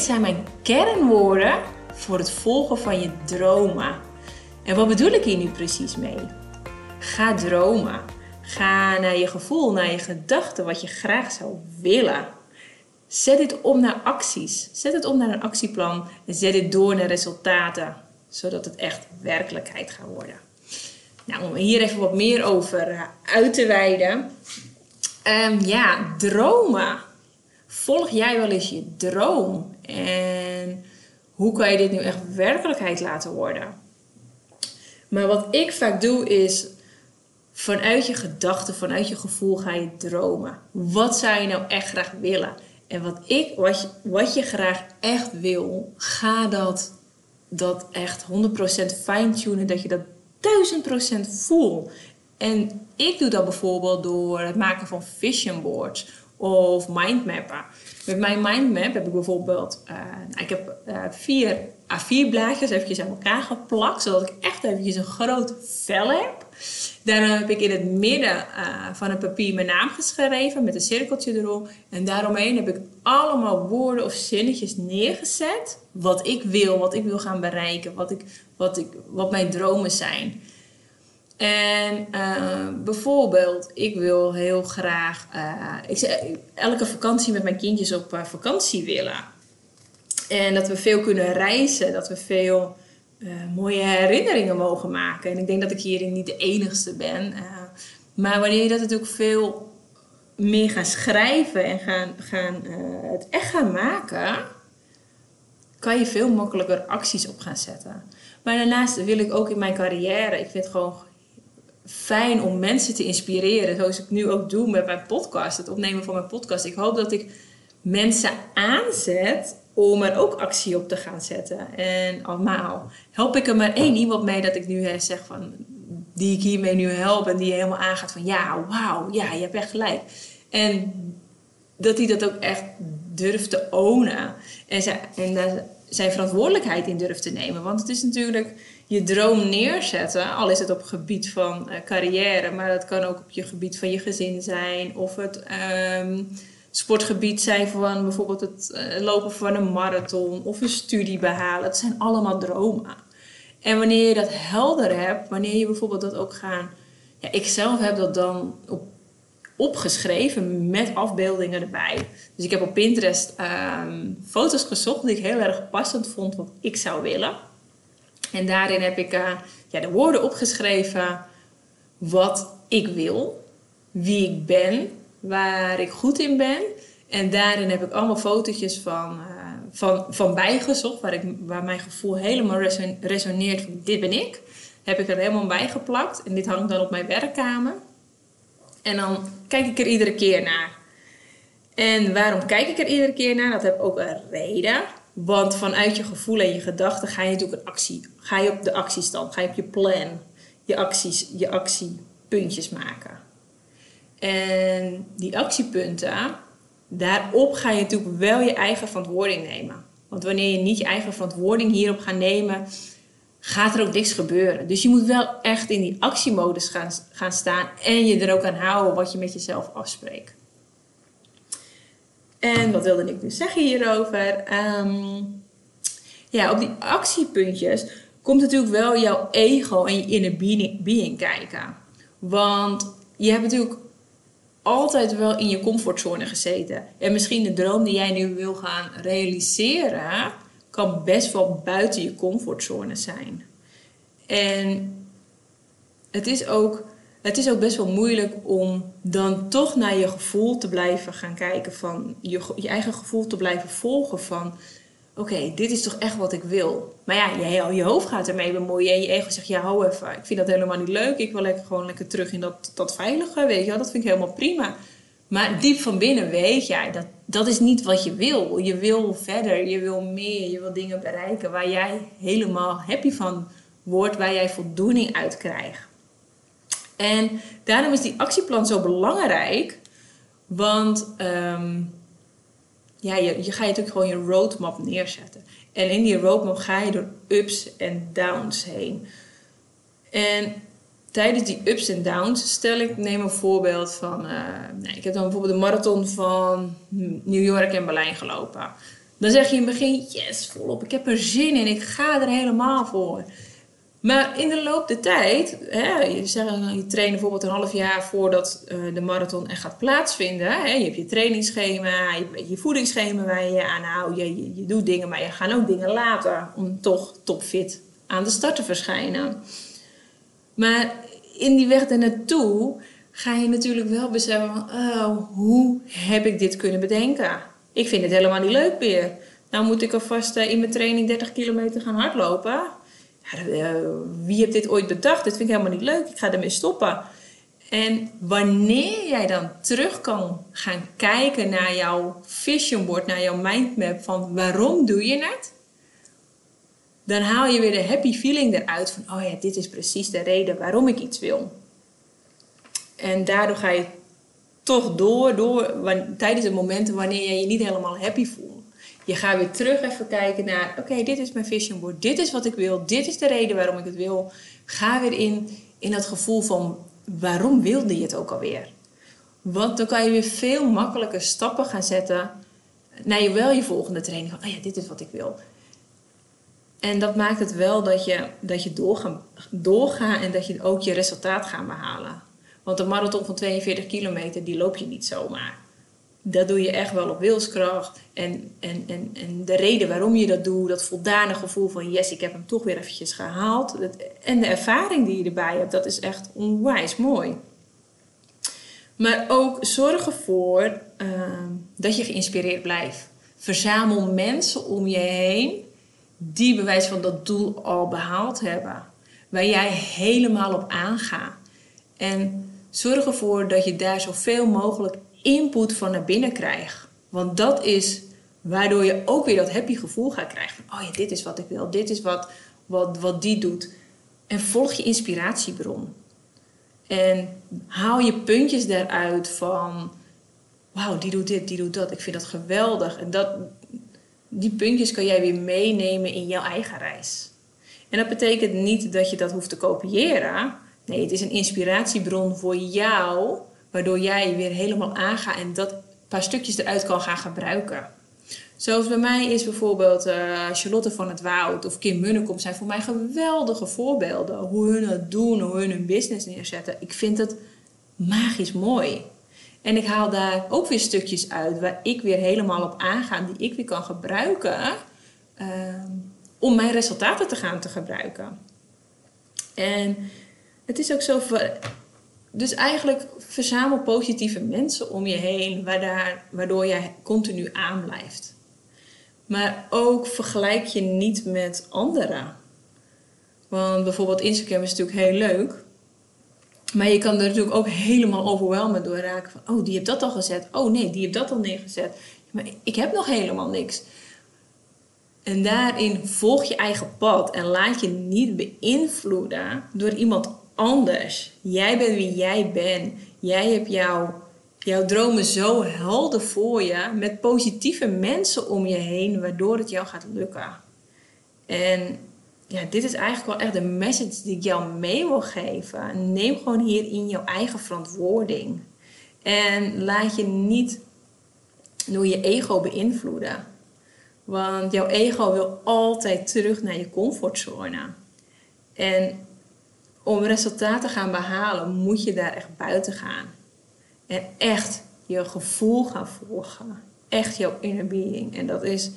Dit zijn mijn kernwoorden voor het volgen van je dromen. En wat bedoel ik hier nu precies mee? Ga dromen. Ga naar je gevoel, naar je gedachten, wat je graag zou willen. Zet dit om naar acties. Zet het om naar een actieplan en zet dit door naar resultaten, zodat het echt werkelijkheid gaat worden. Nou, om hier even wat meer over uit te wijden. Um, ja, dromen. Volg jij wel eens je droom? En hoe kan je dit nu echt werkelijkheid laten worden? Maar wat ik vaak doe is vanuit je gedachten, vanuit je gevoel ga je dromen. Wat zou je nou echt graag willen? En wat, ik, wat, je, wat je graag echt wil, ga dat, dat echt 100% fine-tunen, dat je dat 1000% voelt. En ik doe dat bijvoorbeeld door het maken van vision boards of mindmappen. Met mijn mindmap heb ik bijvoorbeeld, uh, ik heb uh, vier A4-blaadjes eventjes aan elkaar geplakt, zodat ik echt eventjes een groot vel heb. Daarna heb ik in het midden uh, van het papier mijn naam geschreven met een cirkeltje erom. En daaromheen heb ik allemaal woorden of zinnetjes neergezet. Wat ik wil, wat ik wil gaan bereiken, wat, ik, wat, ik, wat mijn dromen zijn. En uh, bijvoorbeeld, ik wil heel graag uh, ik, elke vakantie met mijn kindjes op uh, vakantie willen. En dat we veel kunnen reizen, dat we veel mooie herinneringen mogen maken. En ik denk dat ik hierin niet de enigste ben. maar wanneer je dat natuurlijk veel meer gaat schrijven en gaan, gaan, het echt gaan maken, kan je veel makkelijker acties op gaan zetten. Maar daarnaast wil ik ook in mijn carrière, ik vind het gewoon fijn om mensen te inspireren. Zoals ik nu ook doe met mijn podcast, het opnemen van mijn podcast. Ik hoop dat ik mensen aanzet om er ook actie op te gaan zetten. En allemaal help ik er maar één iemand mee dat ik nu zeg van die ik hiermee nu help en die helemaal aangaat van ja, wauw, ja, je hebt echt gelijk. En dat hij dat ook echt durft te ownen en, zijn, en daar zijn verantwoordelijkheid in durft te nemen. Want het is natuurlijk je droom neerzetten, al is het op gebied van uh, carrière, maar dat kan ook op je gebied van je gezin zijn of het um, sportgebied zijn van bijvoorbeeld het uh, lopen van een marathon of een studie behalen. Het zijn allemaal dromen. En wanneer je dat helder hebt, wanneer je bijvoorbeeld dat ook gaan. Ja, ik zelf heb dat dan op, opgeschreven met afbeeldingen erbij. Dus ik heb op Pinterest um, foto's gezocht die ik heel erg passend vond wat ik zou willen. En daarin heb ik uh, ja, de woorden opgeschreven wat ik wil, wie ik ben, waar ik goed in ben. En daarin heb ik allemaal fotootjes van, uh, van, van bijgezocht, waar, ik, waar mijn gevoel helemaal resoneert dit ben ik. Heb ik er helemaal bij geplakt en dit hangt dan op mijn werkkamer. En dan kijk ik er iedere keer naar. En waarom kijk ik er iedere keer naar? Dat heb ook een reden. Want vanuit je gevoel en je gedachten ga je natuurlijk een actie. Ga je op de actiestand, ga je op je plan, je acties, je actiepuntjes maken. En die actiepunten, daarop ga je natuurlijk wel je eigen verantwoording nemen. Want wanneer je niet je eigen verantwoording hierop gaat nemen, gaat er ook niks gebeuren. Dus je moet wel echt in die actiemodus gaan, gaan staan en je er ook aan houden wat je met jezelf afspreekt. En wat wilde ik nu zeggen hierover? Um, ja, op die actiepuntjes komt natuurlijk wel jouw ego en je inner being, kijken. Want je hebt natuurlijk altijd wel in je comfortzone gezeten. En misschien de droom die jij nu wil gaan realiseren, kan best wel buiten je comfortzone zijn. En het is ook het is ook best wel moeilijk om dan toch naar je gevoel te blijven gaan kijken van je, je eigen gevoel te blijven volgen van oké, dit is toch echt wat ik wil. Maar ja, je, je hoofd gaat ermee bemoeien en je ego zegt ja, hou even, ik vind dat helemaal niet leuk. Ik wil lekker gewoon lekker terug in dat, dat veilige, weet je wel, dat vind ik helemaal prima. Maar diep van binnen weet jij, dat, dat is niet wat je wil. Je wil verder, je wil meer, je wil dingen bereiken waar jij helemaal happy van wordt, waar jij voldoening uit krijgt. En daarom is die actieplan zo belangrijk. Want um, ja, je, je gaat natuurlijk gewoon je roadmap neerzetten. En in die roadmap ga je door ups en downs heen. En tijdens die ups en downs, stel ik, neem een voorbeeld van, uh, nee, ik heb dan bijvoorbeeld de marathon van New York en Berlijn gelopen. Dan zeg je in het begin, yes, volop, ik heb er zin in, ik ga er helemaal voor. Maar in de loop der tijd, hè, je, zegt, je traint bijvoorbeeld een half jaar voordat uh, de marathon echt gaat plaatsvinden. Hè, je hebt je trainingsschema, je, voedingsschema waar je aan houdt. Je, je, je, doet dingen, maar je gaat ook dingen laten om toch topfit aan de start te verschijnen. Maar in die weg naartoe ga je natuurlijk wel beseffen oh, hoe heb ik dit kunnen bedenken? Ik vind het helemaal niet leuk meer. Nou moet ik alvast uh, in mijn training 30 kilometer gaan hardlopen. Uh, wie heeft dit ooit bedacht? Dit vind ik helemaal niet leuk. Ik ga ermee stoppen. En wanneer jij dan terug kan gaan kijken naar jouw vision board, naar jouw mindmap van waarom doe je het? Dan haal je weer de happy feeling eruit van, oh ja, dit is precies de reden waarom ik iets wil. En daardoor ga je toch door, door tijdens de momenten wanneer je je niet helemaal happy voelt. Je gaat weer terug even kijken naar, oké, dit is mijn vision board, dit is wat ik wil, dit is de reden waarom ik het wil. Ga weer in, in dat gevoel van, waarom wilde je het ook alweer? Want dan kan je weer veel makkelijker stappen gaan zetten naar je wel je volgende training. Oh ja, dit is wat ik wil. En dat maakt het wel dat je, dat je doorgaat doorga en dat je ook je resultaat gaat behalen. Want een marathon van 42 kilometer, die loop je niet zomaar. Dat doe je echt wel op wilskracht. En, en, en, en de reden waarom je dat doet, dat voldane gevoel van yes, ik heb hem toch weer eventjes gehaald. En de ervaring die je erbij hebt, dat is echt onwijs mooi. Maar ook zorg ervoor uh, dat je geïnspireerd blijft. Verzamel mensen om je heen die bewijs van dat doel al behaald hebben. Waar jij helemaal op aangaat. En zorg ervoor dat je daar zoveel mogelijk input van naar binnen krijgt. Want dat is waardoor je ook weer dat happy gevoel gaat krijgen. Van, oh ja, dit is wat ik wil. Dit is wat, wat, wat die doet. En volg je inspiratiebron. En haal je puntjes daaruit van... Wauw, die doet dit, die doet dat. Ik vind dat geweldig. En dat, die puntjes kan jij weer meenemen in jouw eigen reis. En dat betekent niet dat je dat hoeft te kopiëren. Nee, het is een inspiratiebron voor jou, waardoor jij weer helemaal aangaat en dat paar stukjes eruit kan gaan gebruiken. Zoals bij mij is bijvoorbeeld uh, Charlotte van het Woud of Kim Munnekom zijn voor mij geweldige voorbeelden. Hoe hun het doen, hoe hun hun business neerzetten. Ik vind het magisch mooi. En ik haal daar ook weer stukjes uit waar ik weer helemaal op aanga, die ik weer kan gebruiken uh, om mijn resultaten te gaan te gebruiken. En het is ook zo. Dus eigenlijk verzamel positieve mensen om je heen, waardoor jij continu aanblijft. Maar ook vergelijk je niet met anderen. Want bijvoorbeeld Instagram is natuurlijk heel leuk. Maar je kan er natuurlijk ook helemaal overweldigd door raken. Van, oh, die heeft dat al gezet. Oh nee, die heeft dat al neergezet. Maar ik heb nog helemaal niks. En daarin volg je eigen pad en laat je niet beïnvloeden door iemand anders. Jij bent wie jij bent. Jij hebt jouw, jouw dromen zo helder voor je. Met positieve mensen om je heen, waardoor het jou gaat lukken. En ja, dit is eigenlijk wel echt de message die ik jou mee wil geven. Neem gewoon hierin jouw eigen verantwoording. En laat je niet door je ego beïnvloeden. Want jouw ego wil altijd terug naar je comfortzone. En om resultaten te gaan behalen, moet je daar echt buiten gaan. En echt je gevoel gaan volgen. Echt jouw inner being. En dat is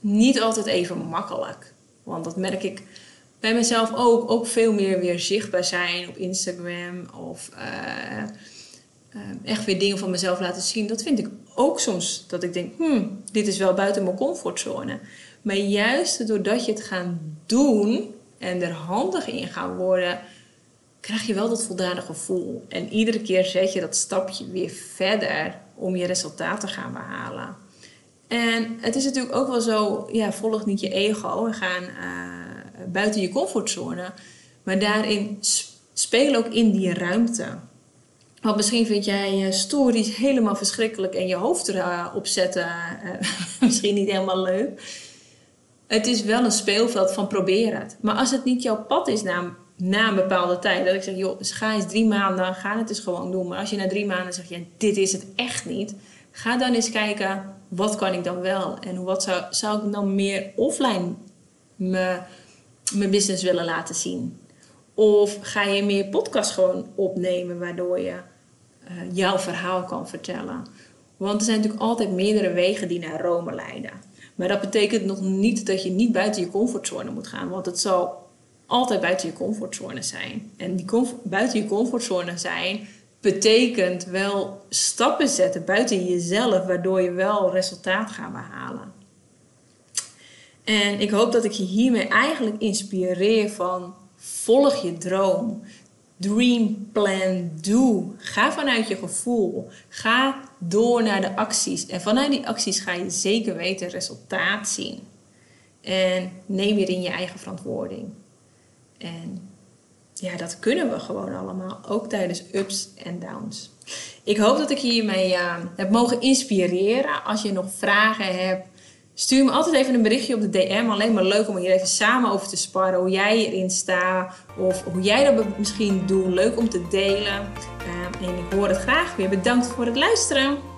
niet altijd even makkelijk. Want dat merk ik bij mezelf ook. Ook veel meer weer zichtbaar zijn op Instagram. Of uh, uh, echt weer dingen van mezelf laten zien. Dat vind ik ook soms dat ik denk, hmm, dit is wel buiten mijn comfortzone. Maar juist doordat je het gaat doen en er handig in gaan worden, krijg je wel dat voldane gevoel. En iedere keer zet je dat stapje weer verder om je resultaat te gaan behalen. En het is natuurlijk ook wel zo, ja, volg niet je ego en ga uh, buiten je comfortzone. Maar daarin speel ook in die ruimte. Want misschien vind jij stories helemaal verschrikkelijk en je hoofd erop zetten uh, misschien niet helemaal leuk. Het is wel een speelveld van probeer het. Maar als het niet jouw pad is naar, na een bepaalde tijd. Dat ik zeg, joh, dus ga eens drie maanden, ga het eens gewoon doen. Maar als je na drie maanden zegt, ja, dit is het echt niet. Ga dan eens kijken, wat kan ik dan wel? En wat zou, zou ik dan meer offline me, mijn business willen laten zien? Of ga je meer podcast gewoon opnemen, waardoor je uh, jouw verhaal kan vertellen? Want er zijn natuurlijk altijd meerdere wegen die naar Rome leiden. Maar dat betekent nog niet dat je niet buiten je comfortzone moet gaan. Want het zal altijd buiten je comfortzone zijn. En die buiten je comfortzone zijn betekent wel stappen zetten buiten jezelf, waardoor je wel resultaat gaat behalen. En ik hoop dat ik je hiermee eigenlijk inspireer van volg je droom. Dream plan do. Ga vanuit je gevoel. Ga door naar de acties. En vanuit die acties ga je zeker weten resultaat zien. En neem weer in je eigen verantwoording. En ja, dat kunnen we gewoon allemaal, ook tijdens ups en downs. Ik hoop dat ik hiermee uh, heb mogen inspireren. Als je nog vragen hebt, stuur me altijd even een berichtje op de DM. Alleen maar leuk om hier even samen over te sparren. Hoe jij erin staat of hoe jij dat misschien doet. Leuk om te delen. Uh, en ik hoor het graag weer. Bedankt voor het luisteren.